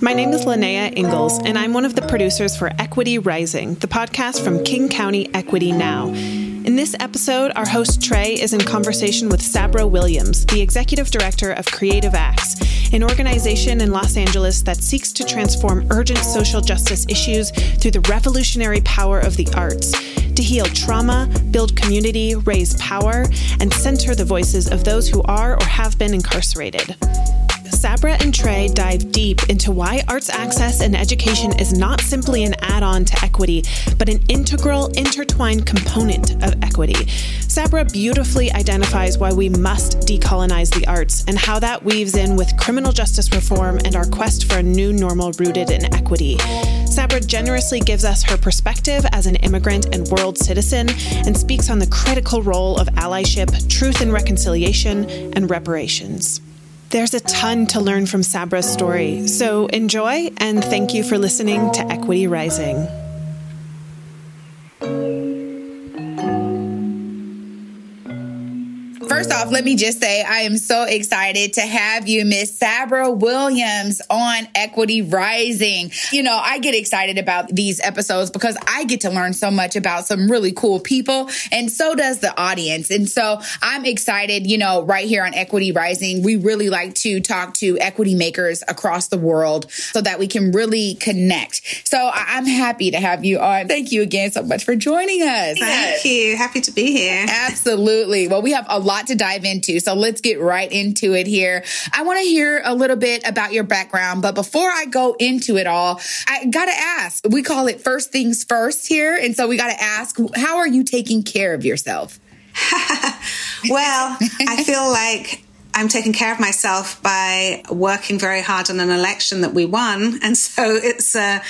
My name is Linnea Ingalls, and I'm one of the producers for Equity Rising, the podcast from King County Equity Now. In this episode, our host Trey is in conversation with Sabra Williams, the executive director of Creative Acts, an organization in Los Angeles that seeks to transform urgent social justice issues through the revolutionary power of the arts to heal trauma, build community, raise power, and center the voices of those who are or have been incarcerated. Sabra and Trey dive deep into why arts access and education is not simply an add on to equity, but an integral, intertwined component of equity. Sabra beautifully identifies why we must decolonize the arts and how that weaves in with criminal justice reform and our quest for a new normal rooted in equity. Sabra generously gives us her perspective as an immigrant and world citizen and speaks on the critical role of allyship, truth and reconciliation, and reparations. There's a ton to learn from Sabra's story, so enjoy and thank you for listening to Equity Rising. First off, let me just say I am so excited to have you, Miss Sabra Williams, on Equity Rising. You know, I get excited about these episodes because I get to learn so much about some really cool people, and so does the audience. And so I'm excited, you know, right here on Equity Rising, we really like to talk to equity makers across the world so that we can really connect. So I'm happy to have you on. Thank you again so much for joining us. Thank you. Happy to be here. Absolutely. Well, we have a lot to dive into. So let's get right into it here. I want to hear a little bit about your background, but before I go into it all, I got to ask, we call it first things first here. And so we got to ask, how are you taking care of yourself? well, I feel like I'm taking care of myself by working very hard on an election that we won. And so it's uh,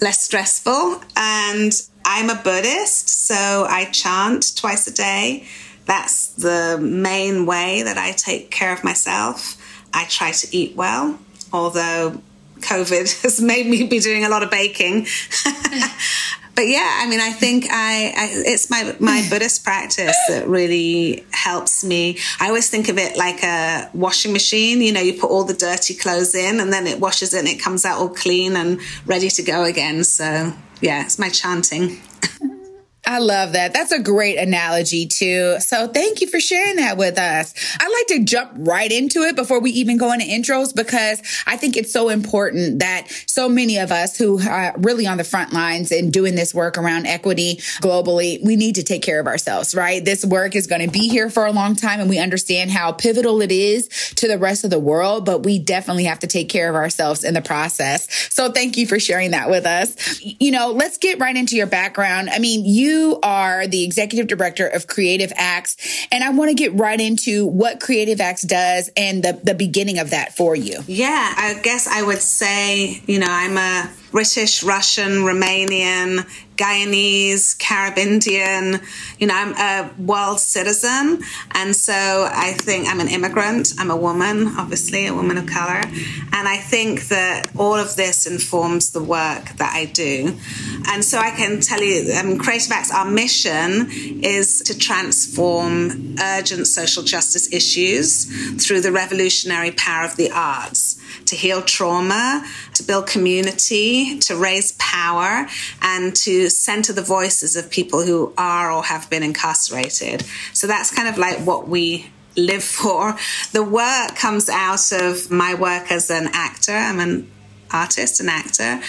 less stressful. And I'm a Buddhist, so I chant twice a day. That's the main way that I take care of myself. I try to eat well, although COVID has made me be doing a lot of baking. but yeah, I mean, I think I, I, it's my my Buddhist practice that really helps me. I always think of it like a washing machine. You know, you put all the dirty clothes in, and then it washes it, and it comes out all clean and ready to go again. So yeah, it's my chanting. I love that. That's a great analogy too. So thank you for sharing that with us. I like to jump right into it before we even go into intros because I think it's so important that so many of us who are really on the front lines and doing this work around equity globally, we need to take care of ourselves, right? This work is going to be here for a long time and we understand how pivotal it is to the rest of the world, but we definitely have to take care of ourselves in the process. So thank you for sharing that with us. You know, let's get right into your background. I mean, you you are the executive director of Creative Acts, and I want to get right into what Creative Acts does and the, the beginning of that for you. Yeah, I guess I would say, you know, I'm a British, Russian, Romanian, Guyanese, Caribbean. You know, I'm a world citizen. And so I think I'm an immigrant. I'm a woman, obviously, a woman of color. And I think that all of this informs the work that I do. And so I can tell you, um, Creative Acts, our mission is to transform urgent social justice issues through the revolutionary power of the arts to heal trauma, to build community, to raise power, and to center the voices of people who are or have been incarcerated. So that's kind of like what we live for. The work comes out of my work as an actor. I'm an artist, an actor.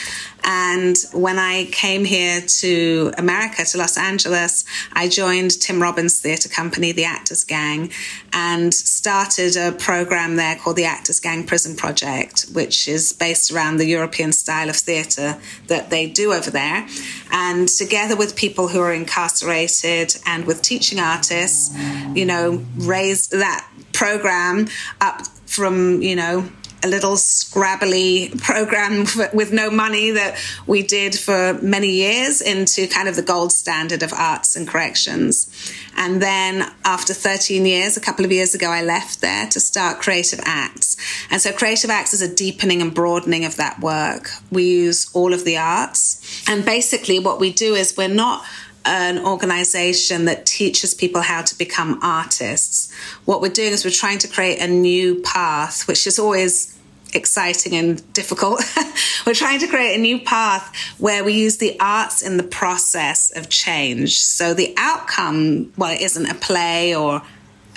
And when I came here to America, to Los Angeles, I joined Tim Robbins Theatre Company, the Actors Gang, and started a program there called the Actors Gang Prison Project, which is based around the European style of theatre that they do over there. And together with people who are incarcerated and with teaching artists, you know, raised that program up from, you know, a little scrabbly program with no money that we did for many years into kind of the gold standard of arts and corrections. And then after 13 years, a couple of years ago, I left there to start Creative Acts. And so Creative Acts is a deepening and broadening of that work. We use all of the arts. And basically, what we do is we're not an organization that teaches people how to become artists. What we're doing is we're trying to create a new path, which is always exciting and difficult. We're trying to create a new path where we use the arts in the process of change. So the outcome, well, it isn't a play or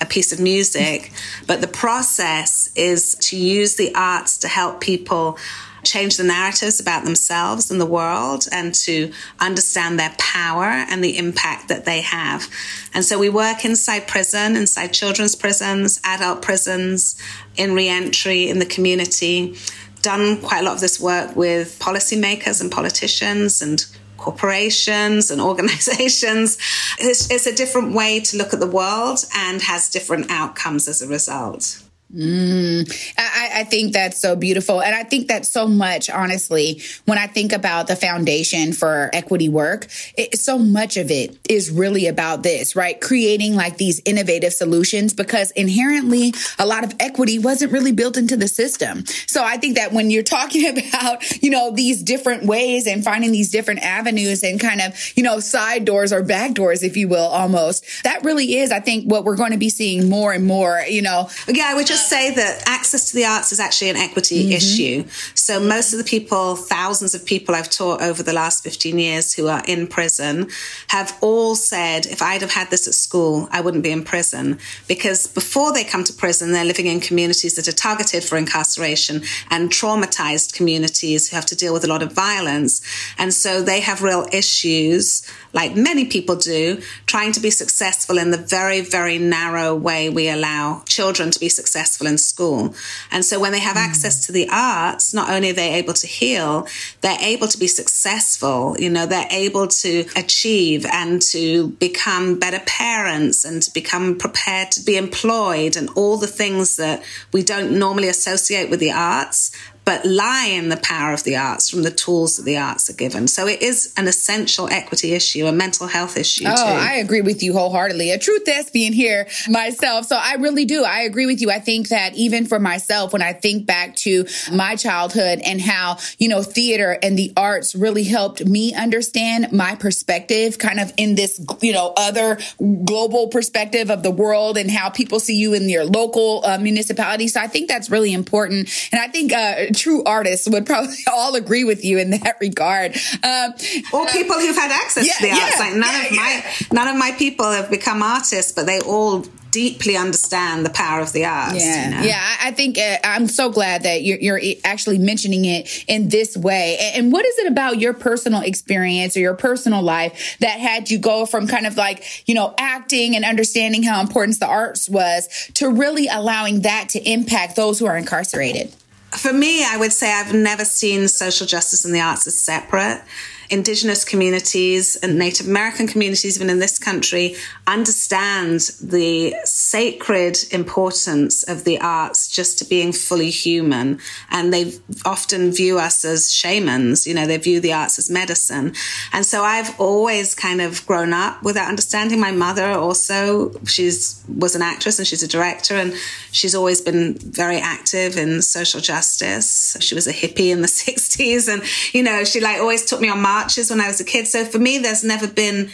a piece of music, but the process is to use the arts to help people change the narratives about themselves and the world and to understand their power and the impact that they have. And so we work inside prison, inside children's prisons, adult prisons, in reentry, in the community. Done quite a lot of this work with policymakers and politicians and corporations and organizations. It's, it's, a different way to look at the world and has different outcomes as a result. Mm, I, I, think that's so beautiful. And I think that so much, honestly, when I think about the foundation for equity work, it, so much of it is really about this, right? Creating like these innovative solutions because inherently a lot of equity wasn't really built into the system. So I think that when you're talking about, you know, these different ways and finding these different avenues and kind of, you know, side doors or back doors, if you will, almost, that really is, I think, what we're going to be seeing more and more, you know. I would just just say that access to the arts is actually an equity mm-hmm. issue. So most of the people, thousands of people I've taught over the last 15 years who are in prison have all said, if I'd have had this at school, I wouldn't be in prison. Because before they come to prison, they're living in communities that are targeted for incarceration and traumatized communities who have to deal with a lot of violence. And so they have real issues, like many people do, trying to be successful in the very, very narrow way we allow children to be successful successful in school. And so when they have mm. access to the arts, not only are they able to heal, they're able to be successful. You know, they're able to achieve and to become better parents and to become prepared to be employed and all the things that we don't normally associate with the arts but lie in the power of the arts from the tools that the arts are given. So it is an essential equity issue, a mental health issue. Oh, too. I agree with you wholeheartedly. A truth true thespian here myself. So I really do. I agree with you. I think that even for myself, when I think back to my childhood and how, you know, theater and the arts really helped me understand my perspective kind of in this, you know, other global perspective of the world and how people see you in your local uh, municipality. So I think that's really important. And I think, uh, true artists would probably all agree with you in that regard. Um, or people who've had access yeah, to the arts. Yeah, like none yeah, of my none of my people have become artists, but they all deeply understand the power of the arts. Yeah, you know? yeah. I think uh, I'm so glad that you're, you're, actually mentioning it in this way. And what is it about your personal experience or your personal life that had you go from kind of like you know acting and understanding how important the arts was to really allowing that to impact those who are incarcerated? For me, I would say I've never seen social justice and the arts as separate. Indigenous communities and Native American communities, even in this country, understand the sacred importance of the arts just to being fully human. And they often view us as shamans, you know, they view the arts as medicine. And so I've always kind of grown up with that understanding. My mother also, she's was an actress and she's a director and she's always been very active in social justice. She was a hippie in the 60s and, you know, she like always took me on marches when I was a kid. So for me, there's never been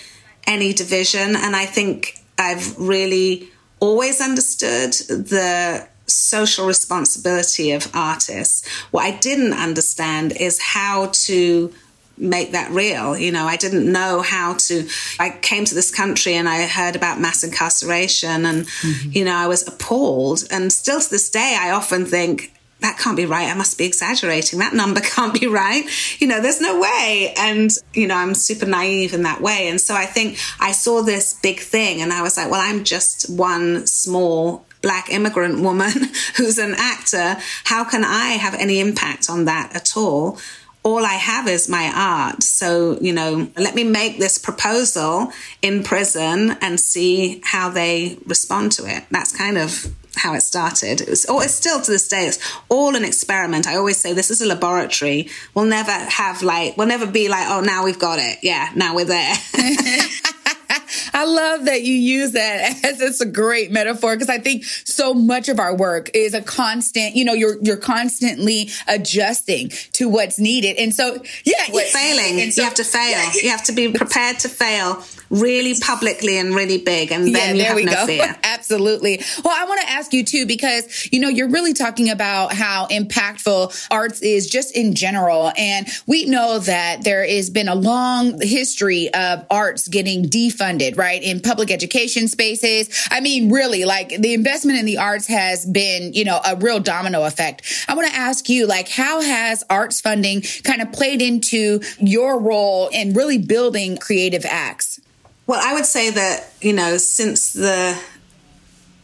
any division. And I think I've really always understood the social responsibility of artists. What I didn't understand is how to make that real. You know, I didn't know how to. I came to this country and I heard about mass incarceration, and, mm-hmm. you know, I was appalled. And still to this day, I often think, that can't be right. I must be exaggerating. That number can't be right. You know, there's no way. And, you know, I'm super naive in that way. And so I think I saw this big thing and I was like, well, I'm just one small black immigrant woman who's an actor. How can I have any impact on that at all? all I have is my art. So, you know, let me make this proposal in prison and see how they respond to it. That's kind of how it started. It was, oh, it's still to this day, it's all an experiment. I always say this is a laboratory. We'll never have like, we'll never be like, oh, now we've got it. Yeah, now we're there. I love that you use that as it's a great metaphor because I think so much of our work is a constant, you know, you're you're constantly adjusting to what's needed. And so yeah, We're failing. So, you have to fail. Yeah, you have to be prepared to fail really publicly and really big and then yeah, there we no go. fear. Absolutely. Well, I want to ask you too because you know, you're really talking about how impactful arts is just in general and we know that there has been a long history of arts getting defunded, right? In public education spaces. I mean, really, like the investment in the arts has been, you know, a real domino effect. I want to ask you, like, how has arts funding kind of played into your role in really building creative acts? Well, I would say that, you know, since the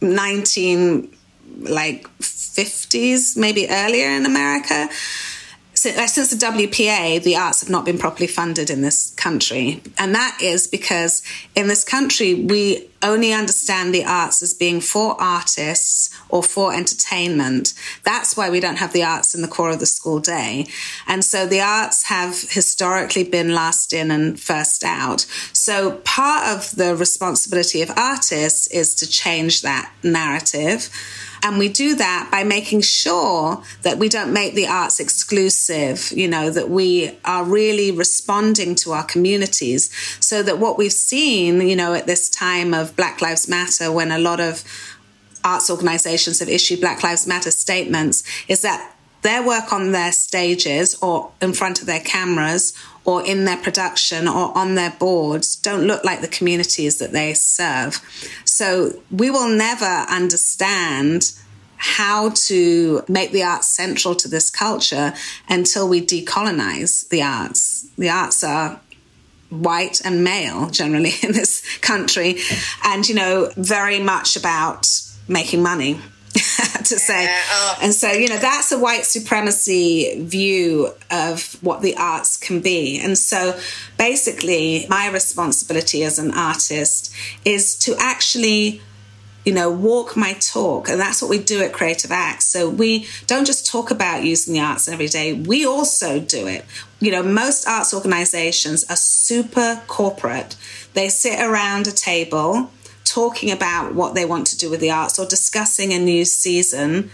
19 like 50s, maybe earlier in America, since the WPA, the arts have not been properly funded in this country. And that is because in this country, we only understand the arts as being for artists or for entertainment. That's why we don't have the arts in the core of the school day. And so the arts have historically been last in and first out. So part of the responsibility of artists is to change that narrative. And we do that by making sure that we don't make the arts exclusive, you know, that we are really responding to our communities. So that what we've seen, you know, at this time of Black Lives Matter, when a lot of arts organizations have issued Black Lives Matter statements, is that their work on their stages or in front of their cameras or in their production or on their boards don't look like the communities that they serve. So we will never understand how to make the arts central to this culture until we decolonize the arts. The arts are white and male generally in this country and you know very much about making money to say. Oh. And so, you know, that's a white supremacy view of what the arts can be. And so, basically, my responsibility as an artist is to actually you know, walk my talk. And that's what we do at Creative Acts. So we don't just talk about using the arts every day, we also do it. You know, most arts organizations are super corporate. They sit around a table talking about what they want to do with the arts or discussing a new season.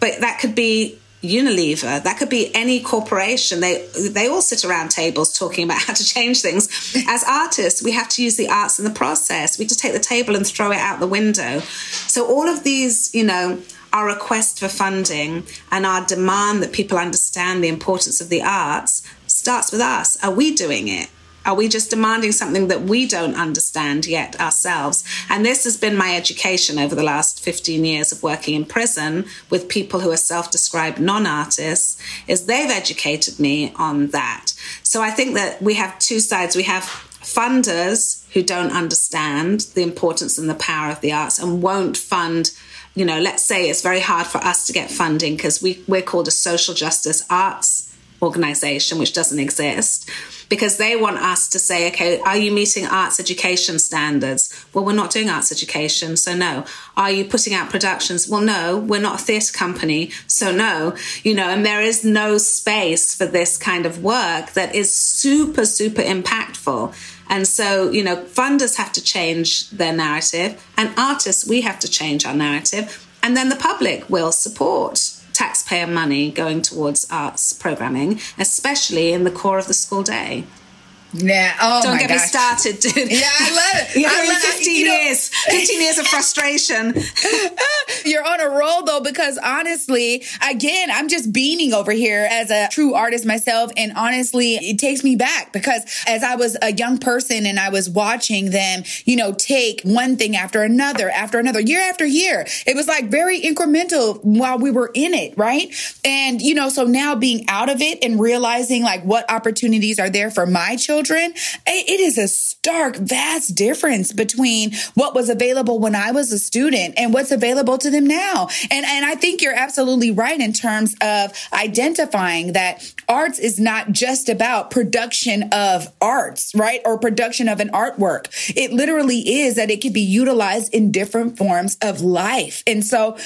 But that could be Unilever, that could be any corporation. They they all sit around tables talking about how to change things. As artists, we have to use the arts in the process. We just take the table and throw it out the window. So all of these, you know, our request for funding and our demand that people understand the importance of the arts starts with us. Are we doing it? Are we just demanding something that we don't understand yet ourselves? And this has been my education over the last 15 years of working in prison with people who are self described non artists, is they've educated me on that. So I think that we have two sides. We have funders who don't understand the importance and the power of the arts and won't fund you know let's say it's very hard for us to get funding because we, we're called a social justice arts organization, which doesn't exist, because they want us to say, okay, are you meeting arts education standards? Well, we're not doing arts education, so no. Are you putting out productions? Well, no, we're not a theatre company, so no. You know, and there is no space for this kind of work that is super, super impactful. And so, you know, funders have to change their narrative, and artists, we have to change our narrative, and then the public will support taxpayer money going towards arts programming, especially in the core of the school day. Yeah. Oh Don't get gosh. me started, dude. Yeah, I love it. you know, I love 15 you years, know. 15 years of frustration. You're on a roll though, because honestly, again, I'm just beaming over here as a true artist myself. And honestly, it takes me back because as I was a young person and I was watching them, you know, take one thing after another, after another, year after year, it was like very incremental while we were in it, right? And, you know, so now being out of it and realizing like what opportunities are there for my children children, it is a stark, vast difference between what was available when I was a student and what's available to them now. And, and I think you're absolutely right in terms of identifying that arts is not just about production of arts, right? Or production of an artwork. It literally is that it can be utilized in different forms of life. And so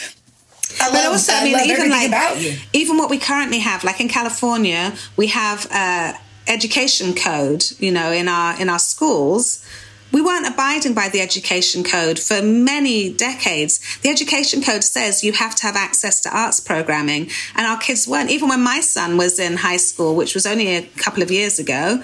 I but also, I, I mean, even like even what we currently have, like in California, we have uh, education code, you know, in our in our schools, we weren't abiding by the education code for many decades. The education code says you have to have access to arts programming, and our kids weren't. Even when my son was in high school, which was only a couple of years ago,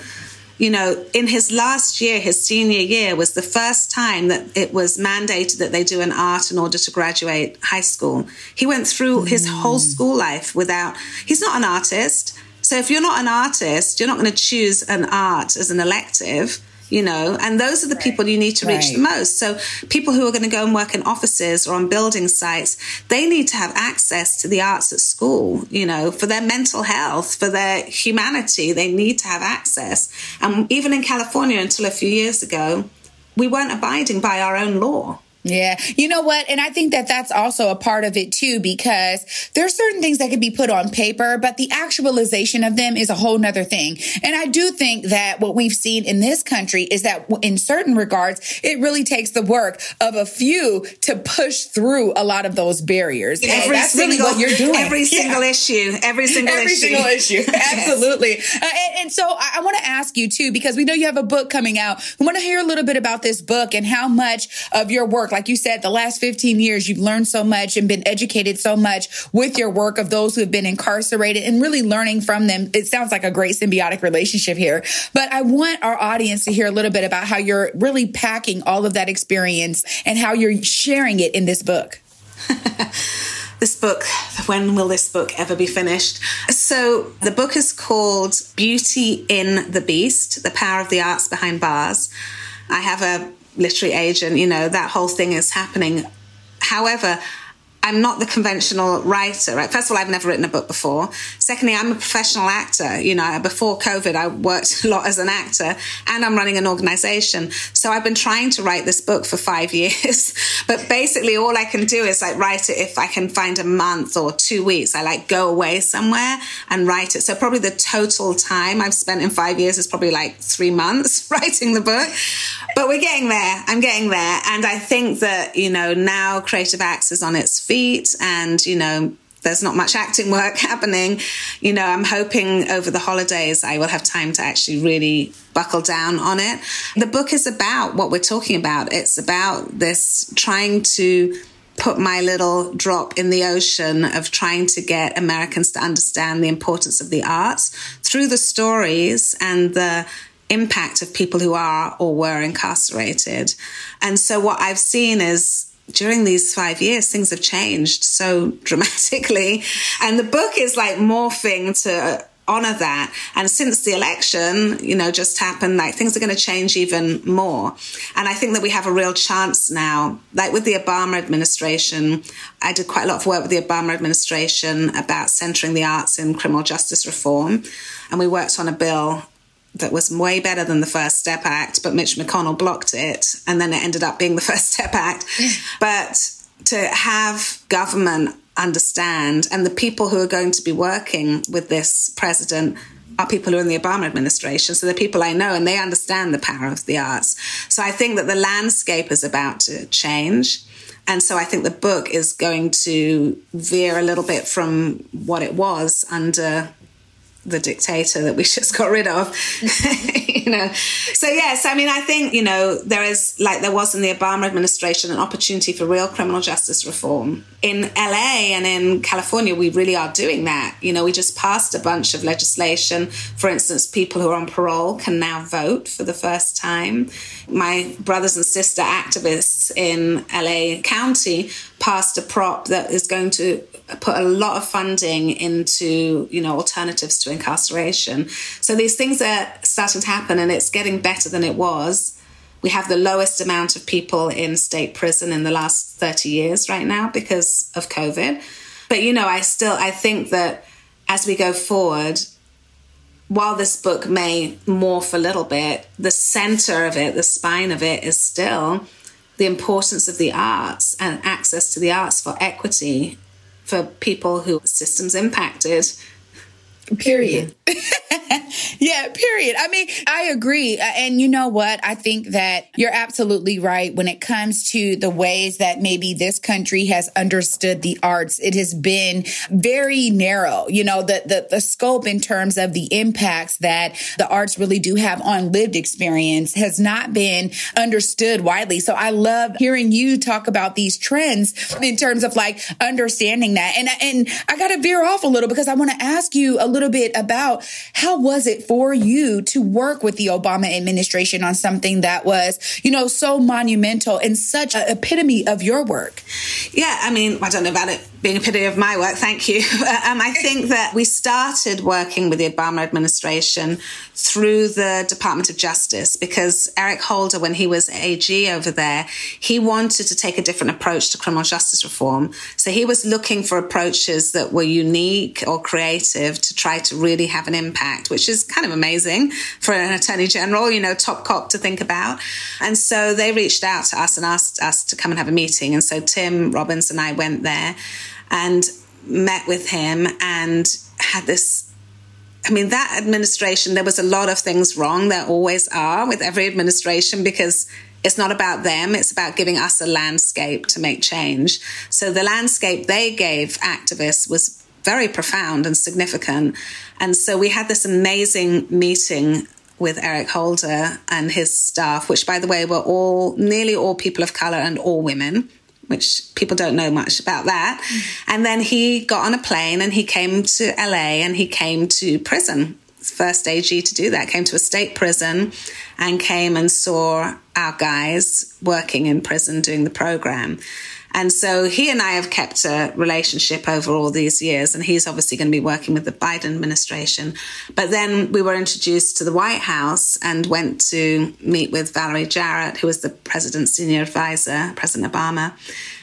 you know, in his last year, his senior year, was the first time that it was mandated that they do an art in order to graduate high school. He went through mm. his whole school life without, he's not an artist. So if you're not an artist, you're not going to choose an art as an elective you know, and those are the right. people you need to reach right. the most. So people who are going to go and work in offices or on building sites, they need to have access to the arts at school, you know, for their mental health, for their humanity, they need to have access. And even in California until a few years ago, we weren't abiding by our own law. Yeah. You know what? And I think that that's also a part of it too, because there's certain things that can be put on paper, but the actualization of them is a whole nother thing. And I do think that what we've seen in this country is that in certain regards, it really takes the work of a few to push through a lot of those barriers. Every single, really what you're doing. Every single yeah. issue. Every single every issue. single issue. Absolutely. yes. uh, and, and, so I, I want to ask you too, because we know you have a book coming out. We want to hear a little bit about this book and how much of your work like you said, the last 15 years, you've learned so much and been educated so much with your work of those who have been incarcerated and really learning from them. It sounds like a great symbiotic relationship here. But I want our audience to hear a little bit about how you're really packing all of that experience and how you're sharing it in this book. this book, when will this book ever be finished? So, the book is called Beauty in the Beast The Power of the Arts Behind Bars. I have a literary agent, you know, that whole thing is happening. However, I'm not the conventional writer, right? First of all, I've never written a book before. Secondly, I'm a professional actor. You know, before COVID, I worked a lot as an actor and I'm running an organization. So I've been trying to write this book for five years. but basically, all I can do is like write it if I can find a month or two weeks. I like go away somewhere and write it. So probably the total time I've spent in five years is probably like three months writing the book. But we're getting there. I'm getting there. And I think that, you know, now Creative Acts is on its feet feet and, you know, there's not much acting work happening. You know, I'm hoping over the holidays I will have time to actually really buckle down on it. The book is about what we're talking about. It's about this trying to put my little drop in the ocean of trying to get Americans to understand the importance of the arts through the stories and the impact of people who are or were incarcerated. And so what I've seen is during these five years, things have changed so dramatically. And the book is like morphing to honor that. And since the election, you know, just happened, like things are going to change even more. And I think that we have a real chance now, like with the Obama administration. I did quite a lot of work with the Obama administration about centering the arts in criminal justice reform. And we worked on a bill that was way better than the First Step Act, but Mitch McConnell blocked it. And then it ended up being the First Step Act. but to have government understand, and the people who are going to be working with this president are people who are in the Obama administration. So they're people I know and they understand the power of the arts. So I think that the landscape is about to change. And so I think the book is going to veer a little bit from what it was under the dictator that we just got rid of. You know? So yes i mean i think you know there is like there was in the obama administration an opportunity for real criminal justice reform. In la and in california we really are doing that. You know we just passed a bunch of legislation. For instance people who are on parole can now vote for the first time. My brothers and sister activists in la county passed a prop that is going to put a lot of funding into you know alternatives to incarceration. So these things are starting to happen and it's getting better than it was. We have the lowest amount of people in state prison in the last 30 years right now because of covid. But you know i still i think that as we go forward while this book may morph a little bit the center of it the spine of it is still the importance of the arts and access to the arts for equity for people who systems impacted period yeah, period. I mean, I agree. Uh, and you know what? I think that you're absolutely right when it comes to the ways that maybe this country has understood the arts. It has been very narrow, you know, the, the, the scope in terms of the impacts that the arts really do have on lived experience has not been understood widely. So I love hearing you talk about these trends in terms of like understanding that. And, and I got to veer off a little because I want to ask you a little bit about how was it for you to work with the Obama administration on something that was, you know, so monumental and such an epitome of your work? Yeah, I mean, I don't know about it being a pity of my work. Thank you. um, I think that we started working with the Obama administration through the Department of Justice because Eric Holder, when he was AG over there, he wanted to take a different approach to criminal justice reform. So he was looking for approaches that were unique or creative to try to really have an impact, which is kind of amazing for an attorney general, you know, top cop to think about. And so they reached out to us and asked us to come and have a meeting. And so Tim Robbins and I went there and met with him and had this I mean, that administration, there was a lot of things wrong. There always are with every administration because it's not about them. It's about giving us a landscape to make change. So the landscape they gave activists was very profound and significant. And so we had this amazing meeting with Eric Holder and his staff, which, by the way, were all nearly all people of color and all women which people don't know much about that. And then he got on a plane and he came to LA and he came to prison. First AG to do that, came to a state prison and came and saw our guys working in prison doing the program. And so he and I have kept a relationship over all these years, and he's obviously going to be working with the Biden administration. But then we were introduced to the White House and went to meet with Valerie Jarrett, who was the president's senior advisor, President Obama.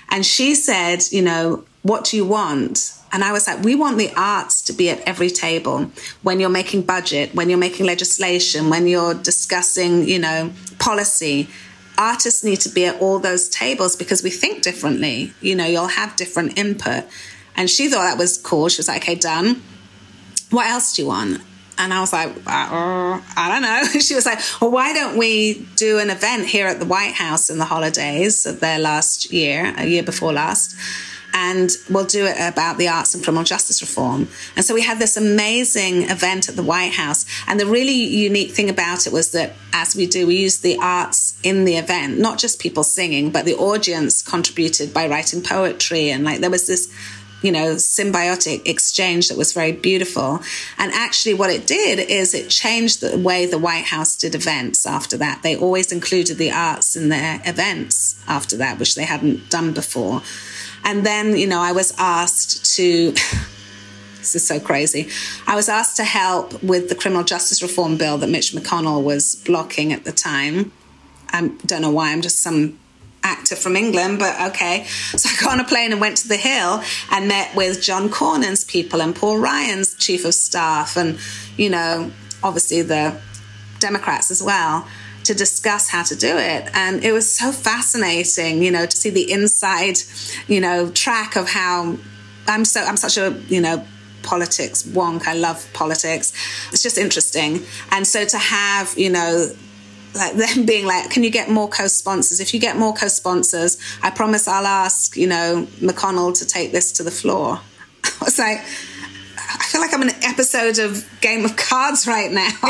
And she said, You know, what do you want? And I was like, we want the arts to be at every table when you're making budget, when you're making legislation, when you're discussing, you know, policy artists need to be at all those tables because we think differently. You know, you'll have different input. And she thought that was cool. She was like, okay, done. What else do you want? And I was like, uh, I don't know. She was like, well, why don't we do an event here at the White House in the holidays their last year, a year before last? And we'll do it about the arts and criminal justice reform. And so we had this amazing event at the White House. And the really unique thing about it was that as we do, we use the arts in the event, not just people singing, but the audience contributed by writing poetry. And like there was this you know, symbiotic exchange that was very beautiful. And actually, what it did is it changed the way the White House did events after that. They always included the arts in their events after that, which they hadn't done before. And then, you know, I was asked to. this is so crazy. I was asked to help with the criminal justice reform bill that Mitch McConnell was blocking at the time. I don't know why, I'm just some actor from England, but okay. So I got on a plane and went to the Hill and met with John Cornyn's people and Paul Ryan's chief of staff, and, you know, obviously the Democrats as well to discuss how to do it. And it was so fascinating, you know, to see the inside, you know, track of how I'm so I'm such a, you know, politics wonk. I love politics. It's just interesting. And so to have, you know, like them being like, can you get more co-sponsors? If you get more co-sponsors, I promise I'll ask, you know, McConnell to take this to the floor. I was like, I feel like I'm in an episode of Game of Cards right now.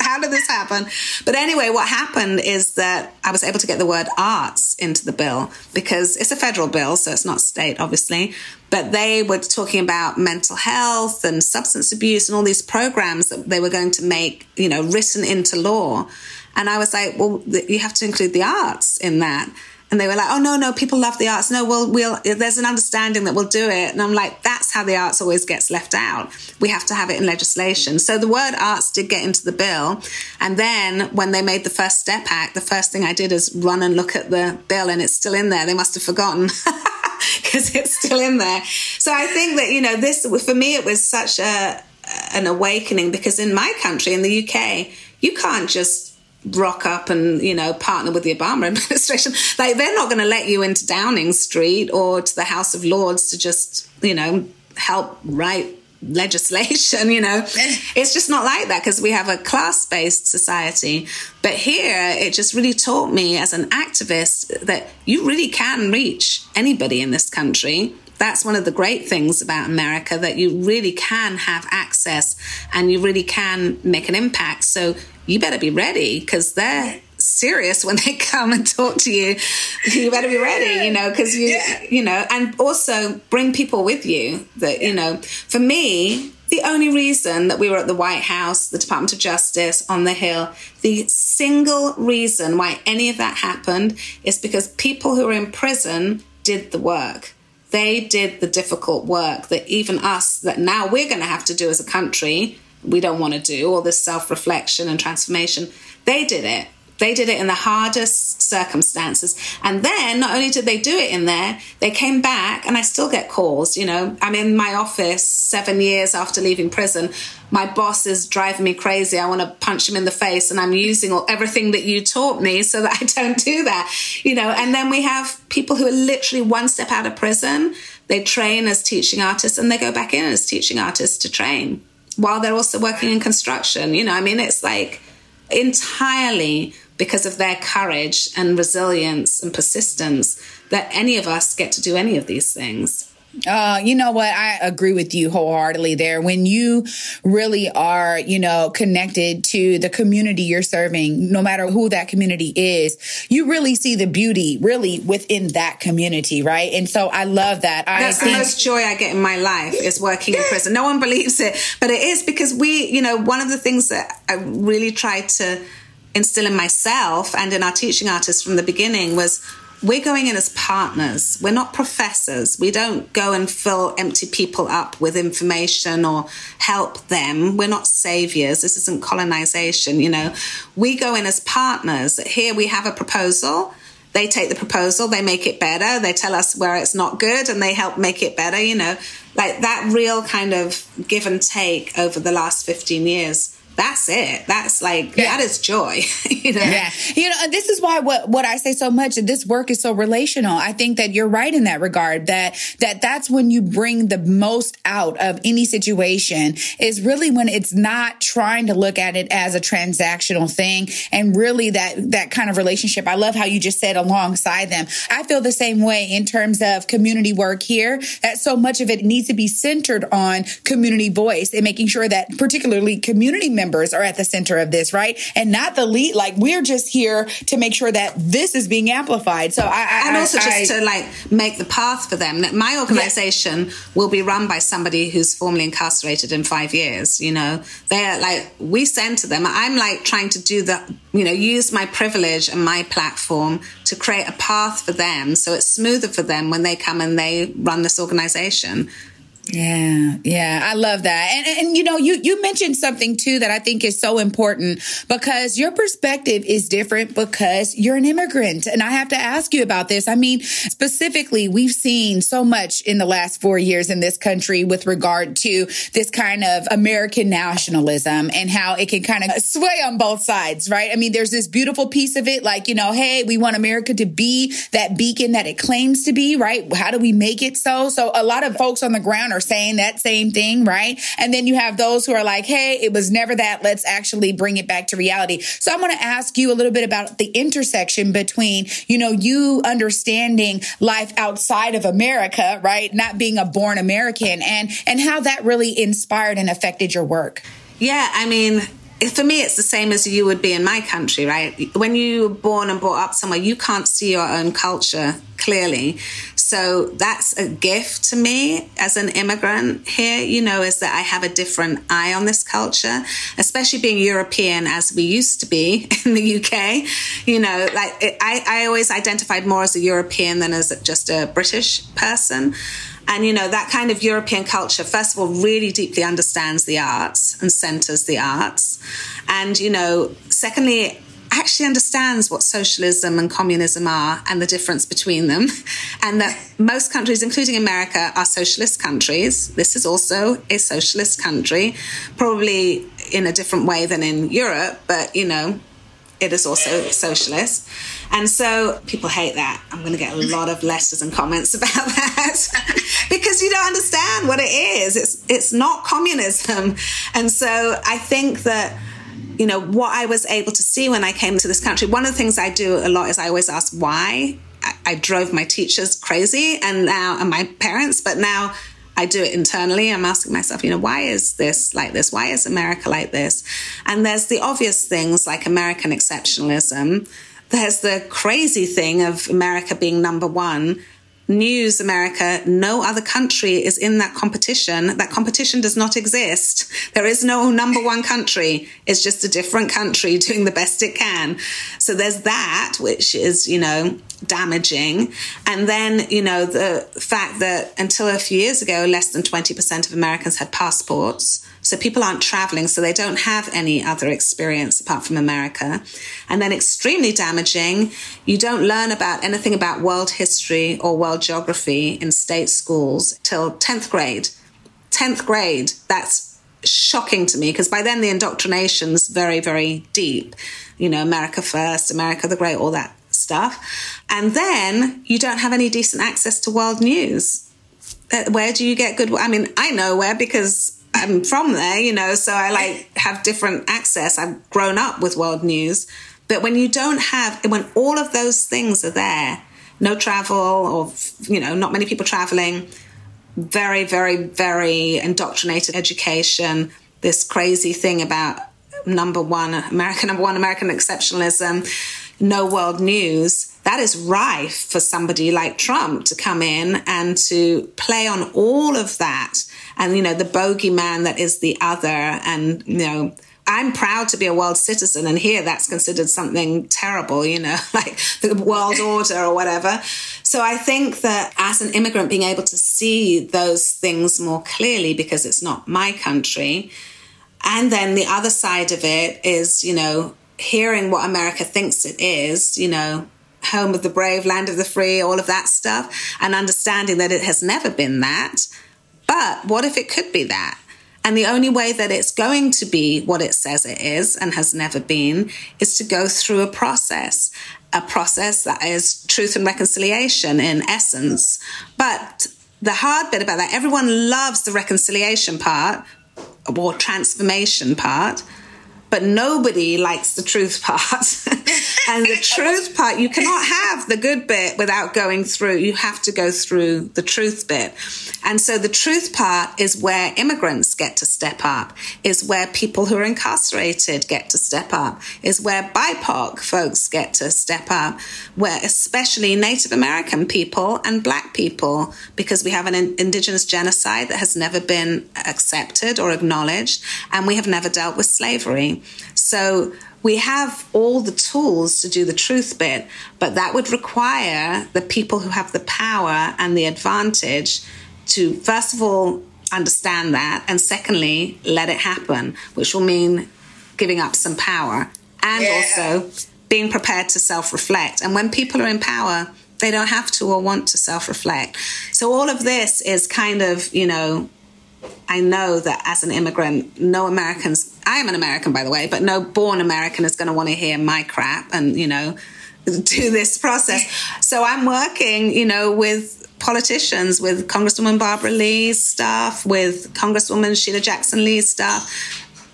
How did this happen? But anyway, what happened is that I was able to get the word arts into the bill because it's a federal bill, so it's not state, obviously. But they were talking about mental health and substance abuse and all these programs that they were going to make, you know, written into law. And I was like, well, you have to include the arts in that. And they were like, oh, no, no, people love the arts. No, well, we'll, there's an understanding that we'll do it. And I'm like, that's how the arts always gets left out. We have to have it in legislation. So the word arts did get into the bill. And then when they made the First Step Act, the first thing I did is run and look at the bill and it's still in there. They must have forgotten because it's still in there. So I think that, you know, this, for me, it was such a, an awakening because in my country, in the UK, you can't just rock up and you know partner with the Obama administration. Like they're not going to let you into Downing Street or to the House of Lords to just you know help write legislation, you know. it's just not like that because we have a class based society. But here, it just really taught me as an activist that you really can reach anybody in this country. That's one of the great things about America that you really can have access and you really can make an impact. So you better be ready because they're serious when they come and talk to you. You better be ready, you know, because you, yeah. you know, and also bring people with you that, you know, for me, the only reason that we were at the White House, the Department of Justice, on the Hill, the single reason why any of that happened is because people who were in prison did the work. They did the difficult work that even us, that now we're going to have to do as a country, we don't want to do, all this self reflection and transformation. They did it. They did it in the hardest circumstances. And then not only did they do it in there, they came back and I still get calls. You know, I'm in my office seven years after leaving prison. My boss is driving me crazy. I want to punch him in the face and I'm using all, everything that you taught me so that I don't do that. You know, and then we have people who are literally one step out of prison. They train as teaching artists and they go back in as teaching artists to train while they're also working in construction. You know, I mean, it's like entirely because of their courage and resilience and persistence that any of us get to do any of these things. Uh, you know what? I agree with you wholeheartedly there. When you really are, you know, connected to the community you're serving, no matter who that community is, you really see the beauty really within that community, right? And so I love that. That's I the most joy I get in my life is working in prison. No one believes it, but it is because we, you know, one of the things that I really try to instill in myself and in our teaching artists from the beginning was we're going in as partners. We're not professors. We don't go and fill empty people up with information or help them. We're not saviors. This isn't colonization, you know. We go in as partners. Here we have a proposal. They take the proposal, they make it better, they tell us where it's not good, and they help make it better, you know. Like that real kind of give and take over the last 15 years that's it. That's like yeah. that is joy. you know? Yeah. You know, this is why what what I say so much this work is so relational. I think that you're right in that regard that that that's when you bring the most out of any situation is really when it's not trying to look at it as a transactional thing and really that that kind of relationship. I love how you just said alongside them. I feel the same way in terms of community work here that so much of it needs to be centered on community voice and making sure that particularly community members members are at the center of this, right? And not the lead. Like we're just here to make sure that this is being amplified. So I, I and also I, just I, to like make the path for them. That my organization will be run by somebody who's formerly incarcerated in five years. You know, they're like we send to them. I'm like trying to do the you know use my privilege and my platform to create a path for them so it's smoother for them when they come and they run this organization yeah, yeah, I love that. And, and you know, you you mentioned something too that I think is so important because your perspective is different because you're an immigrant. And I have to ask you about this. I mean, specifically, we've seen so much in the last 4 years in this country with regard to this kind of American nationalism and how it can kind of sway on both sides, right? I mean, there's this beautiful piece of it like, you know, hey, we want America to be that beacon that it claims to be, right? How do we make it so? So a lot of folks on the ground are are saying that same thing, right? And then you have those who are like, hey, it was never that. Let's actually bring it back to reality. So I'm going to ask you a little bit about the intersection between, you know, you understanding life outside of America, right? Not being a born American and, and how that really inspired and affected your work. Yeah, I mean, for me, it's the same as you would be in my country, right? When you were born and brought up somewhere, you can't see your own culture clearly. So that's a gift to me as an immigrant here, you know, is that I have a different eye on this culture, especially being European as we used to be in the UK. You know, like it, I, I always identified more as a European than as just a British person. And, you know, that kind of European culture, first of all, really deeply understands the arts and centers the arts. And, you know, secondly, actually understands what socialism and communism are and the difference between them. And that most countries, including America, are socialist countries. This is also a socialist country, probably in a different way than in Europe, but, you know, it is also socialist. And so people hate that. I'm going to get a lot of letters and comments about that because you don't understand what it is. It's it's not communism. And so I think that you know what I was able to see when I came to this country. One of the things I do a lot is I always ask why. I, I drove my teachers crazy and now and my parents, but now I do it internally. I'm asking myself, you know, why is this like this? Why is America like this? And there's the obvious things like American exceptionalism. There's the crazy thing of America being number one News America, no other country is in that competition. That competition does not exist. There is no number one country. It's just a different country doing the best it can. So there's that, which is, you know, damaging. And then, you know, the fact that until a few years ago, less than 20% of Americans had passports. So people aren't traveling, so they don't have any other experience apart from America. And then extremely damaging, you don't learn about anything about world history or world geography in state schools till 10th grade. 10th grade, that's shocking to me because by then the indoctrination's very, very deep. You know, America first, America the Great, all that stuff. And then you don't have any decent access to world news. Uh, where do you get good? I mean, I know where because I'm from there, you know, so I like have different access. I've grown up with world news. But when you don't have, when all of those things are there, no travel or, you know, not many people traveling, very, very, very indoctrinated education, this crazy thing about number one, American number one, American exceptionalism, no world news, that is rife for somebody like Trump to come in and to play on all of that. And, you know, the bogeyman that is the other. And, you know, I'm proud to be a world citizen, and here that's considered something terrible, you know, like the world order or whatever. So I think that as an immigrant, being able to see those things more clearly because it's not my country. And then the other side of it is, you know, hearing what America thinks it is, you know, home of the brave, land of the free, all of that stuff, and understanding that it has never been that. But what if it could be that? And the only way that it's going to be what it says it is and has never been is to go through a process, a process that is truth and reconciliation in essence. But the hard bit about that, everyone loves the reconciliation part or transformation part but nobody likes the truth part. And the truth part, you cannot have the good bit without going through. You have to go through the truth bit. And so the truth part is where immigrants get to step up, is where people who are incarcerated get to step up, is where BIPOC folks get to step up, where especially Native American people and Black people, because we have an indigenous genocide that has never been accepted or acknowledged, and we have never dealt with slavery. So we have all the tools to do the truth bit, but that would require the people who have the power and the advantage to, first of all, understand that, and secondly, let it happen, which will mean giving up some power and yeah. also being prepared to self reflect. And when people are in power, they don't have to or want to self reflect. So all of this is kind of, you know, I know that as an immigrant, no Americans, I am an American, by the way, but no born American is going to want to hear my crap and, you know, do this process. So I'm working, you know, with politicians, with Congresswoman Barbara Lee's staff, with Congresswoman Sheila Jackson Lee's staff,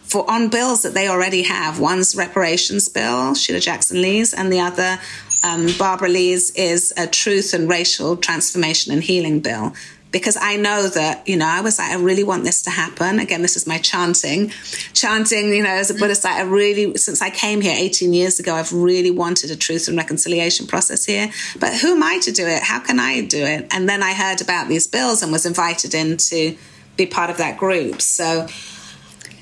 for on bills that they already have. One's reparations bill, Sheila Jackson Lee's, and the other, um, Barbara Lee's, is a truth and racial transformation and healing bill because I know that, you know, I was like, I really want this to happen. Again, this is my chanting. Chanting, you know, as a Buddhist, like, I really, since I came here 18 years ago, I've really wanted a truth and reconciliation process here. But who am I to do it? How can I do it? And then I heard about these bills and was invited in to be part of that group. So,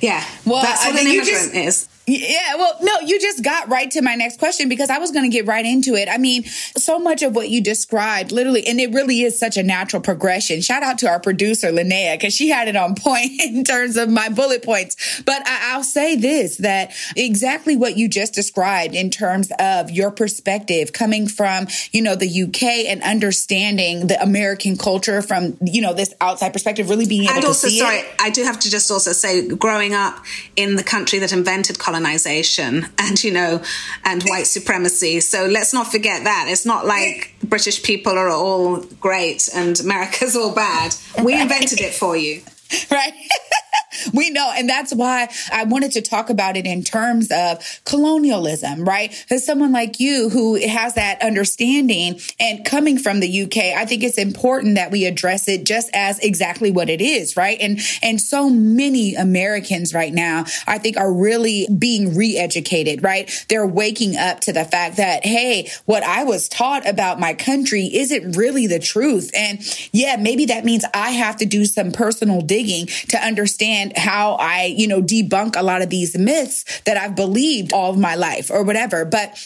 yeah, well, that's what an immigrant just, is. Yeah, well, no, you just got right to my next question because I was going to get right into it. I mean, so much of what you described, literally, and it really is such a natural progression. Shout out to our producer, Linnea, because she had it on point in terms of my bullet points. But I, will say this that exactly what you just described in terms of your perspective coming from, you know, the UK and understanding the American culture from, you know, this outside perspective, really being able and also, to see sorry, it. I do have to just also say, growing up in the country that invented colonization, colonization and, you know, and white supremacy. So let's not forget that. It's not like British people are all great and America's all bad. We invented it for you. Right. we know. And that's why I wanted to talk about it in terms of colonialism, right? As someone like you who has that understanding and coming from the UK, I think it's important that we address it just as exactly what it is, right? And, and so many Americans right now, I think are really being re-educated, right? They're waking up to the fact that, hey, what I was taught about my country isn't really the truth. And yeah, maybe that means I have to do some personal digging to understand how I, you know, debunk a lot of these myths that I've believed all of my life or whatever. But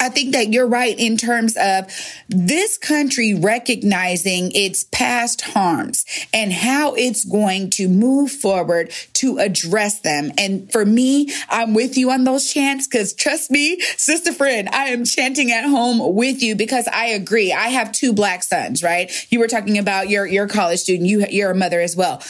I think that you're right in terms of this country recognizing its past harms and how it's going to move forward to address them. And for me, I'm with you on those chants because trust me, sister friend, I am chanting at home with you because I agree. I have two black sons, right? You were talking about your, your college student. You, you're a mother as well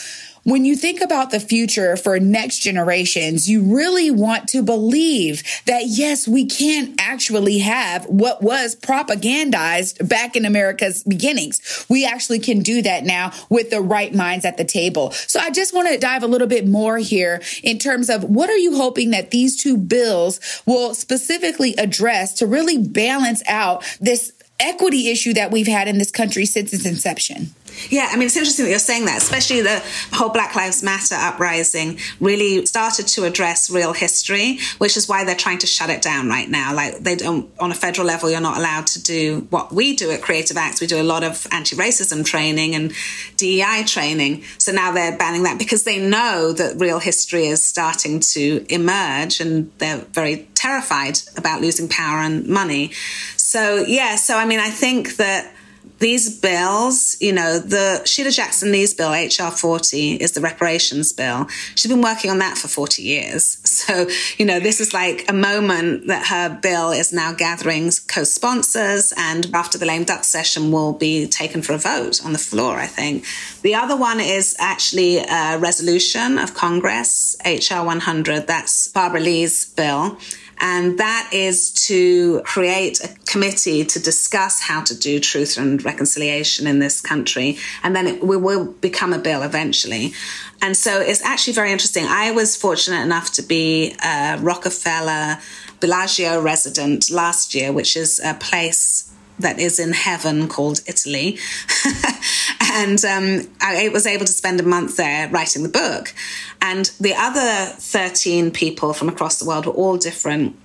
when you think about the future for next generations, you really want to believe that yes, we can actually have what was propagandized back in America's beginnings. We actually can do that now with the right minds at the table. So I just want to dive a little bit more here in terms of what are you hoping that these two bills will specifically address to really balance out this equity issue that we've had in this country since its inception? Yeah, I mean, it's interesting that you're saying that, especially the whole Black Lives Matter uprising really started to address real history, which is why they're trying to shut it down right now. Like, they don't, on a federal level, you're not allowed to do what we do at Creative Acts. We do a lot of anti racism training and DEI training. So now they're banning that because they know that real history is starting to emerge and they're very terrified about losing power and money. So, yeah, so I mean, I think that these bills, you know, the Sheila Jackson Lee's bill, HR 40, is the reparations bill. She's been working on that for 40 years. So, you know, this is like a moment that her bill is now gathering co sponsors, and after the lame duck session, will be taken for a vote on the floor, I think. The other one is actually a resolution of Congress, HR 100. That's Barbara Lee's bill. And that is to create a committee to discuss how to do truth and reconciliation in this country. And then it will become a bill eventually. And so it's actually very interesting. I was fortunate enough to be a Rockefeller Bellagio resident last year, which is a place that is in heaven called Italy. and um, I was able to spend a month there writing the book. And the other 13 people from across the world were all different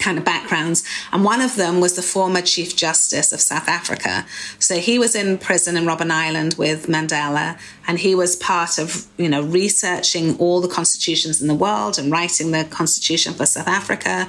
kind of backgrounds. And one of them was the former Chief Justice of South Africa. So he was in prison in Robben Island with Mandela, and he was part of, you know, researching all the constitutions in the world and writing the constitution for South Africa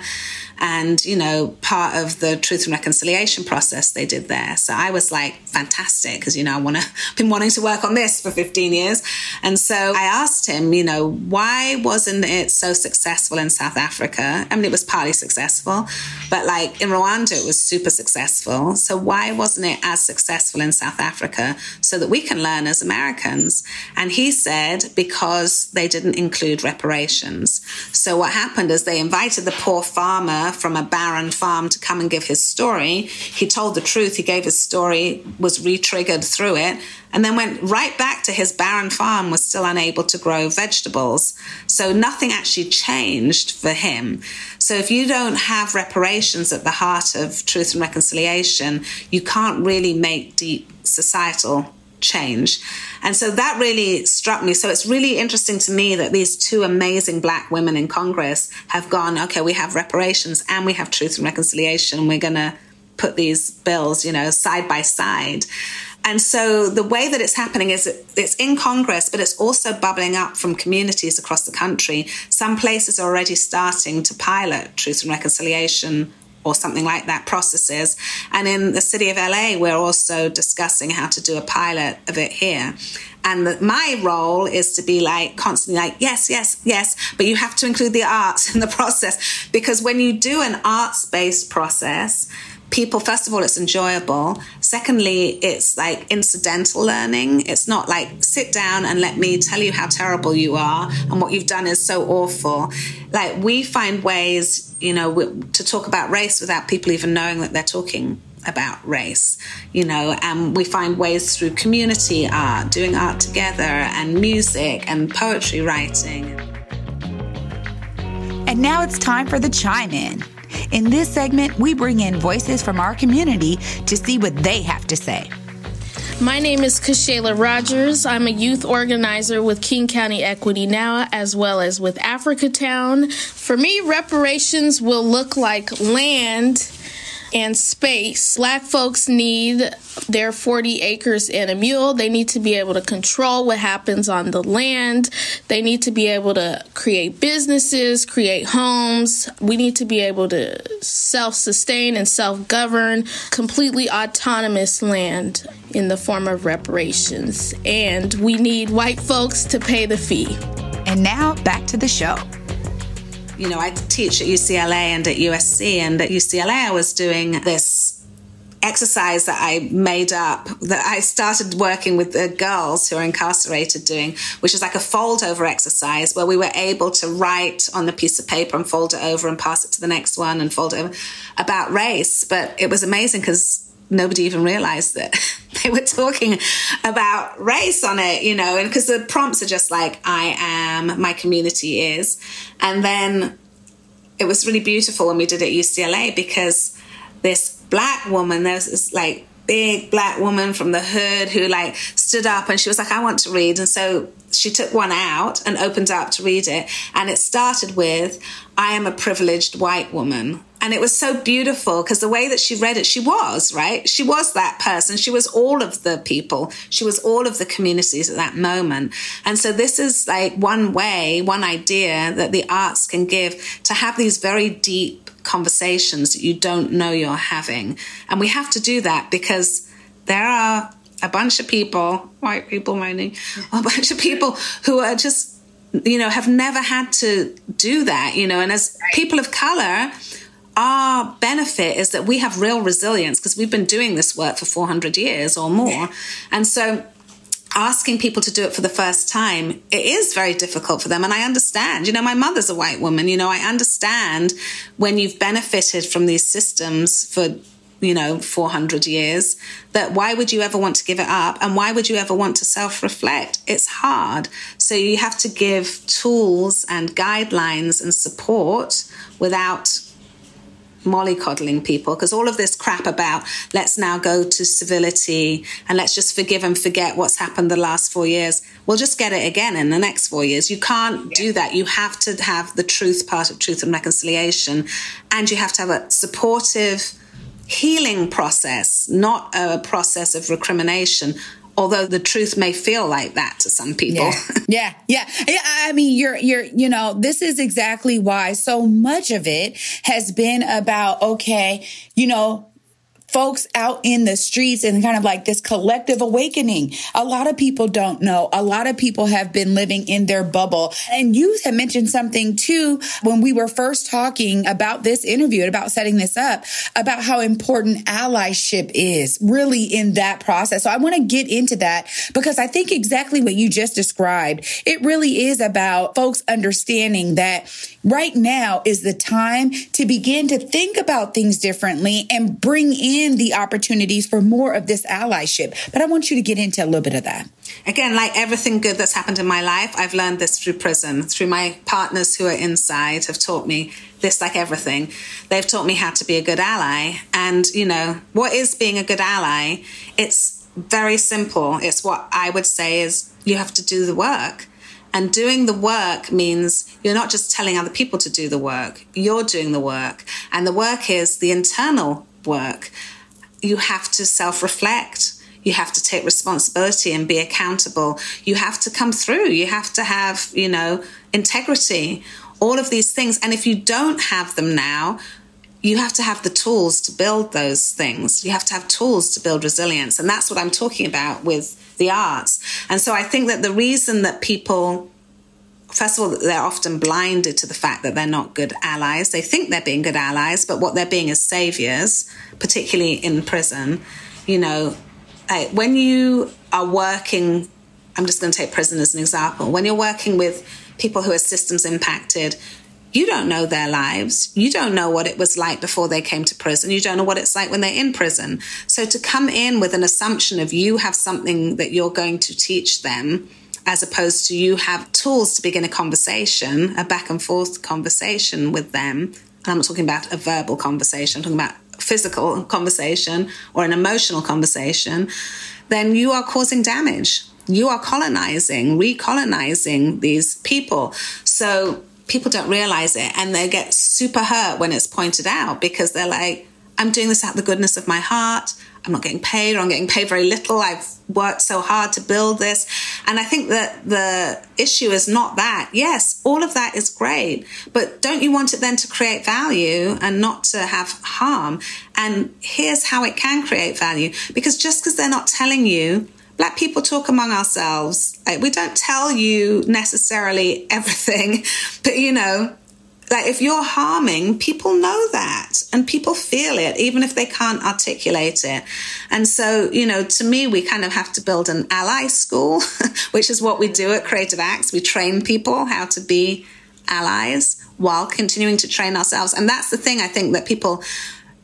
and you know part of the truth and reconciliation process they did there. So i was like fantastic because you know i want to been wanting to work on this for 15 years. And so i asked him you know why wasn't it so successful in south africa? I mean it was partly successful but like in rwanda it was super successful. So why wasn't it as successful in south africa so that we can learn as americans? And he said because they didn't include reparations. So what happened is they invited the poor farmer from a barren farm to come and give his story. He told the truth. He gave his story, was re-triggered through it, and then went right back to his barren farm, was still unable to grow vegetables. So nothing actually changed for him. So if you don't have reparations at the heart of truth and reconciliation, you can't really make deep societal change. And so that really struck me. So it's really interesting to me that these two amazing black women in Congress have gone, okay, we have reparations and we have truth and reconciliation, and we're going to put these bills, you know, side by side. And so the way that it's happening is it's in Congress, but it's also bubbling up from communities across the country. Some places are already starting to pilot truth and reconciliation or something like that processes. And in the city of LA, we're also discussing how to do a pilot of it here. And the, my role is to be like constantly like, yes, yes, yes, but you have to include the arts in the process because when you do an arts based process, people, first of all, it's enjoyable. Secondly, it's like incidental learning. It's not like sit down and let me tell you how terrible you are and what you've done is so awful. Like we find ways, you know, to talk about race without people even knowing that they're talking about race, you know, and we find ways through community art, doing art together, and music and poetry writing. And now it's time for the chime in. In this segment, we bring in voices from our community to see what they have to say. My name is Kashayla Rogers. I'm a youth organizer with King County Equity Now, as well as with Africatown. For me, reparations will look like land and space. Black folks need their 40 acres and a mule. They need to be able to control what happens on the land. They need to be able to create businesses, create homes. We need to be able to self sustain and self govern completely autonomous land in the form of reparations. And we need white folks to pay the fee. And now back to the show you know, I teach at UCLA and at USC, and at UCLA, I was doing this exercise that I made up that I started working with the girls who are incarcerated doing, which is like a fold over exercise where we were able to write on the piece of paper and fold it over and pass it to the next one and fold it over about race. But it was amazing because nobody even realized that they were talking about race on it, you know, and because the prompts are just like, I am, my community is. And then it was really beautiful when we did it at UCLA because this black woman, there's this like big black woman from the hood who like stood up and she was like, I want to read. And so she took one out and opened up to read it. And it started with, I am a privileged white woman. And it was so beautiful because the way that she read it, she was, right? She was that person. She was all of the people. She was all of the communities at that moment. And so this is like one way, one idea that the arts can give to have these very deep conversations that you don't know you're having. And we have to do that because there are a bunch of people, white people mainly, a bunch of people who are just, you know, have never had to do that, you know, and as people of color, our benefit is that we have real resilience because we've been doing this work for 400 years or more. And so asking people to do it for the first time, it is very difficult for them. And I understand, you know, my mother's a white woman, you know, I understand when you've benefited from these systems for, you know, 400 years, that why would you ever want to give it up? And why would you ever want to self reflect? It's hard. So you have to give tools and guidelines and support without mollycoddling people because all of this crap about let's now go to civility and let's just forgive and forget what's happened the last four years. We'll just get it again in the next four years. You can't do that. You have to have the truth part of truth and reconciliation and you have to have a supportive healing process not a process of recrimination although the truth may feel like that to some people. Yeah. yeah. Yeah. I mean, you're, you're, you know, this is exactly why so much of it has been about, okay, you know, folks out in the streets and kind of like this collective awakening. A lot of people don't know. A lot of people have been living in their bubble. And you have mentioned something too when we were first talking about this interview, and about setting this up, about how important allyship is really in that process. So I want to get into that because I think exactly what you just described, it really is about folks understanding that right now is the time to begin to think about things differently and bring in the opportunities for more of this allyship. But I want you to get into a little bit of that. Again, like everything good that's happened in my life, I've learned this through prison, through my partners who are inside have taught me this like everything. They've taught me how to be a good ally. And, you know, what is being a good ally? It's very simple. It's what I would say is you have to do the work. And doing the work means you're not just telling other people to do the work, you're doing the work. And the work is the internal work you have to self reflect. You have to take responsibility and be accountable. You have to come through. You have to have, you know, integrity, all of these things. And if you don't have them now, you have to have the tools to build those things. You have to have tools to build resilience. And that's what I'm talking about with the arts. And so I think that the reason that people first of all, they're often blinded to the fact that they're not good allies. They think they're being good allies, but what they're being is saviors, particularly in prison. You know, when you are working, I'm just going to take prison as an example. When you're working with people who are systems impacted, you don't know their lives. You don't know what it was like before they came to prison. You don't know what it's like when they're in prison. So to come in with an assumption of you have something that you're going to teach them as opposed to you have tools to begin a conversation, a back and forth conversation with them. And I'm not talking about a verbal conversation, I'm talking about physical conversation or an emotional conversation, then you are causing damage. You are colonizing, recolonizing these people. So people don't realize it and they get super hurt when it's pointed out because they're like, I'm doing this out of the goodness of my heart. I'm not getting paid or I'm getting paid very little. I've worked so hard to build this. And I think that the issue is not that. Yes, all of that is great, but don't you want it then to create value and not to have harm? And here's how it can create value because just because they're not telling you, Black people talk among ourselves. We don't tell you necessarily everything, but you know, like if you're harming, people know that and people feel it, even if they can't articulate it. And so, you know, to me, we kind of have to build an ally school, which is what we do at Creative Acts. We train people how to be allies while continuing to train ourselves. And that's the thing I think that people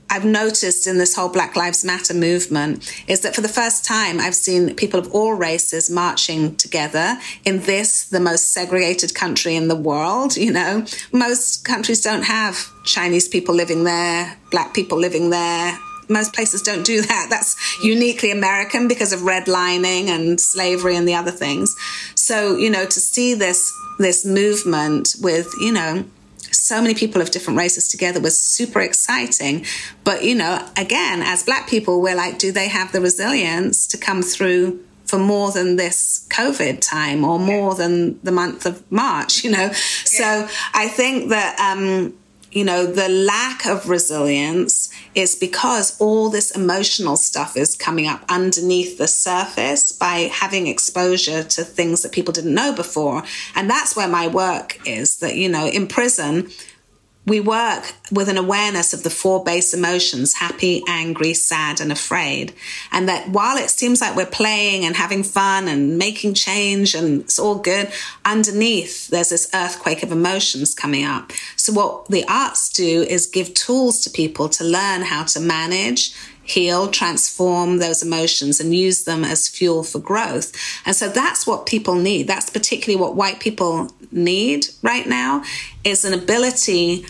I've noticed in this whole Black Lives Matter movement is that for the first time, I've seen people of all races marching together in this, the most segregated country in the world. You know, most countries don't have Chinese people living there, Black people living there. Most places don't do that. That's uniquely American because of redlining and slavery and the other things. So, you know, to see this, this movement with, you know, so many people of different races together was super exciting. But, you know, again, as Black people, we're like, do they have the resilience to come through for more than this COVID time or more than the month of March, you know? Yeah. So I think that, um, you know, the lack of resilience is because all this emotional stuff is coming up underneath the surface by having exposure to things that people didn't know before. And that's where my work is that, you know, in prison, we work with an awareness of the four base emotions happy, angry, sad, and afraid. And that while it seems like we're playing and having fun and making change and it's all good, underneath there's this earthquake of emotions coming up. So, what the arts do is give tools to people to learn how to manage heal, transform those emotions and use them as fuel for growth. And so that's what people need. That's particularly what white people need right now is an ability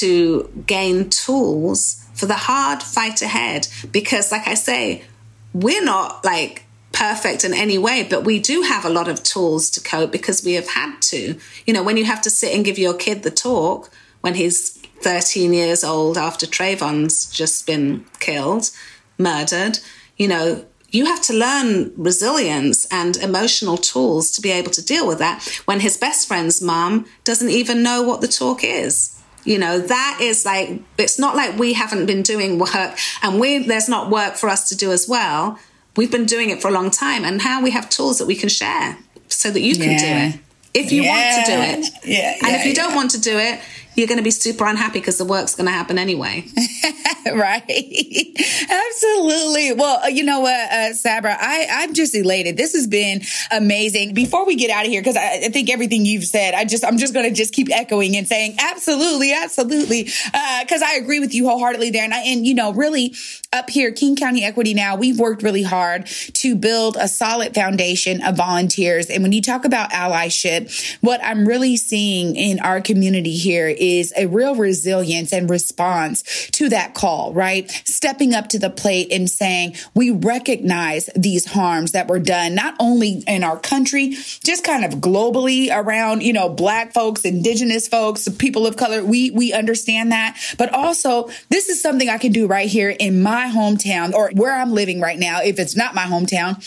to gain tools for the hard fight ahead. Because, like I say, we're not like perfect in any way, but we do have a lot of tools to cope because we have had to. You know, when you have to sit and give your kid the talk when he's 13 years old after Trayvon's just been killed, murdered, you know, you have to learn resilience and emotional tools to be able to deal with that when his best friend's mom doesn't even know what the talk is. You know, that is like, it's not like we haven't been doing work and we, there's not work for us to do as well. We've been doing it for a long time and now we have tools that we can share so that you can yeah. do it if you yeah. want to do it. Yeah. And if you don't want to do it, you're going to be super unhappy because the work's going to happen anyway. right. Absolutely. Well, uh, you know what, uh, Sabra, I, I'm just elated. This has been amazing. Before we get out of here, because I, I, think everything you've said, I just, I'm just going to just keep echoing and saying absolutely, absolutely. Uh, cause I agree with you wholeheartedly there. And I, and you know, really up here, King County Equity now, we've worked really hard to build a solid foundation of volunteers. And when you talk about allyship, what I'm really seeing in our community here is a real resilience and response to that call, right? Stepping up to the plate and saying, we recognize these harms that were done, not only in our country, just kind of globally around, you know, black folks, indigenous folks, people of color. We, we understand that, but also this is something I can do right here in my hometown or where I'm living right now. If it's not my hometown,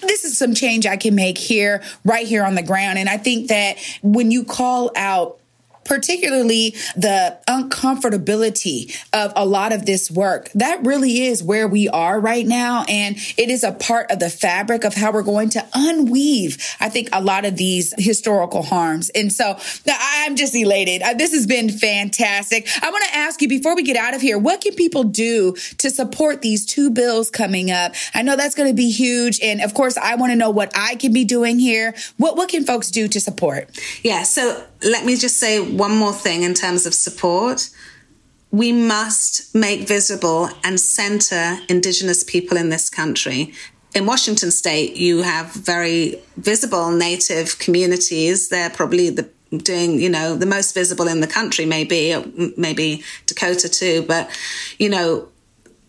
this is some change I can make here, right here on the ground. And I think that when you call out particularly the uncomfortability of a lot of this work. That really is where we are right now. And it is a part of the fabric of how we're going to unweave, I think, a lot of these historical harms. And so I'm just elated. Uh, this has been fantastic. I want to ask you before we get out of here, what can people do to support these two bills coming up? I know that's going to be huge. And of course, I want to know what I can be doing here. What, what can folks do to support? Yeah. So let me just say one more thing in terms of support. We must make visible and center Indigenous people in this country. In Washington state, you have very visible Native communities. They're probably the doing, you know, the most visible in the country, maybe, maybe Dakota too. But, you know,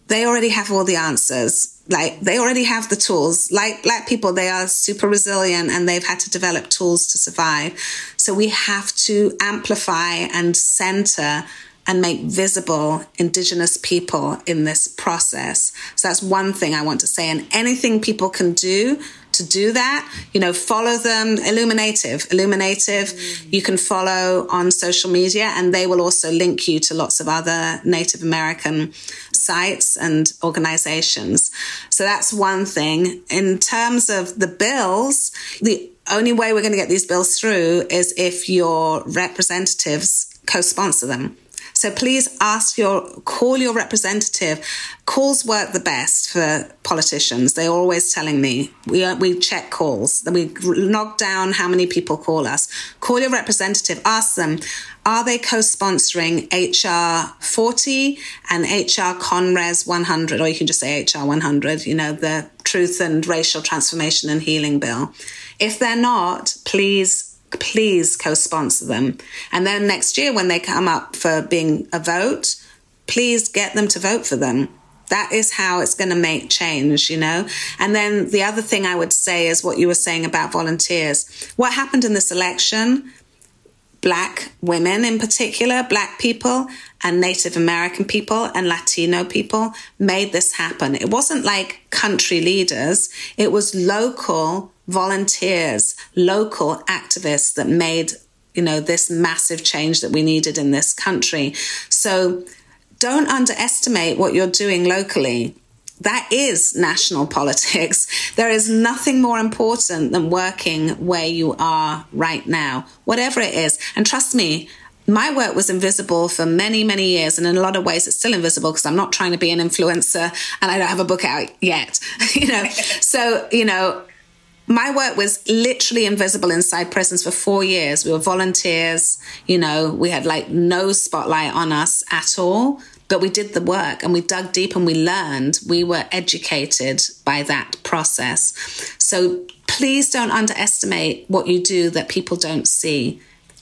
they already have all the answers. Like they already have the tools. Like black people, they are super resilient and they've had to develop tools to survive. So we have to amplify and center and make visible indigenous people in this process. So that's one thing I want to say. And anything people can do to do that, you know, follow them. Illuminative, Illuminative, mm. you can follow on social media and they will also link you to lots of other Native American sites and organizations. So that's one thing. In terms of the bills, the only way we're going to get these bills through is if your representatives co-sponsor them. So please ask your, call your representative. Calls work the best for politicians. They're always telling me we, we check calls. We knock down how many people call us. Call your representative. Ask them, are they co-sponsoring HR 40 and HR Conres 100? Or you can just say HR 100, you know, the Truth and Racial Transformation and Healing Bill. If they're not, please please co-sponsor them. And then next year when they come up for being a vote, please get them to vote for them. That is how it's going to make change, you know? And then the other thing I would say is what you were saying about volunteers. What happened in this election? Black women in particular, Black people and Native American people and Latino people made this happen. It wasn't like country leaders. It was local volunteers, local activists that made, you know, this massive change that we needed in this country. So don't underestimate what you're doing locally. That is national politics. There is nothing more important than working where you are right now, whatever it is. And trust me, my work was invisible for many, many years. And in a lot of ways, it's still invisible because I'm not trying to be an influencer and I don't have a book out yet, you know? so, you know, my work was literally invisible inside prisons for four years. We were volunteers, you know, we had like no spotlight on us at all, but we did the work and we dug deep and we learned. We were educated by that process. So please don't underestimate what you do that people don't see.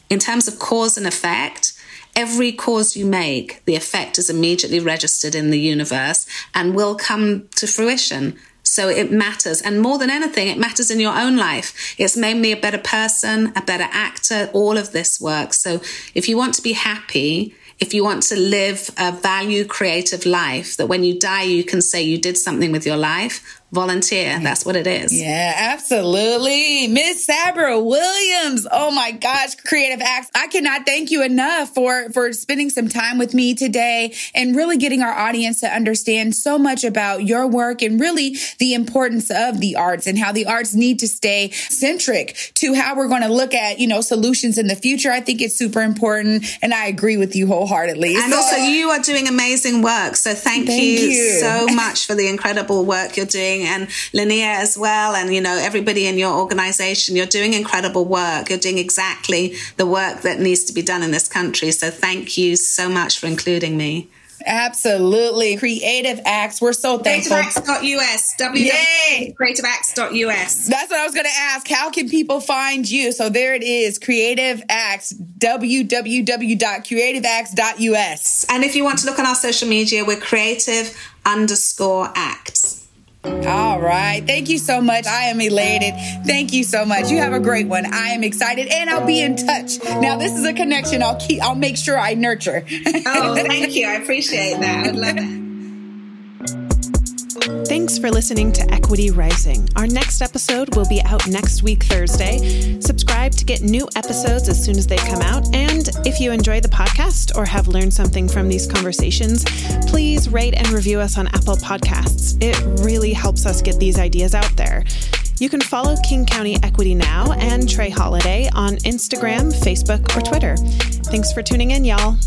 In terms of cause and effect, every cause you make, the effect is immediately registered in the universe and will come to fruition. So it matters. And more than anything, it matters in your own life. It's made me a better person, a better actor. All of this works. So if you want to be happy, if you want to live a value creative life, that when you die, you can say you did something with your life, volunteer. That's what it is. Yeah, absolutely. Miss Sabra Williams. Oh my gosh, Creative Acts. I cannot thank you enough for, for spending some time with me today and really getting our audience to understand so much about your work and really the importance of the arts and how the arts need to stay centric to how we're going to look at, you know, solutions in the future. I think it's super important. And I agree with you wholeheartedly. And so, also you are doing amazing work. So thank, thank you, you so much for the incredible work you're doing and Linnea as well, and you know everybody in your organization. You're doing incredible work. You're doing exactly the work that needs to be done in this country. So thank you so much for including me. Absolutely. Creative Acts. We're so thankful. CreativeActs.us. www.creativeacts.us. That's what I was going to ask. How can people find you? So there it is. Creative Acts. www.creativeacts.us. And if you want to look on our social media, we're creative underscore acts. All right. Thank you so much. I am elated. Thank you so much. You have a great one. I am excited and I'll be in touch. Now this is a connection I'll keep I'll make sure I nurture. oh, thank you. I appreciate that. I love it. Thanks for listening to Equity Rising. Our next episode will be out next week, Thursday. Subscribe to get new episodes as soon as they come out. And if you enjoy the podcast or have learned something from these conversations, please rate and review us on Apple Podcasts. It really helps us get these ideas out there. You can follow King County Equity Now and Trey Holiday on Instagram, Facebook, or Twitter. Thanks for tuning in, y'all.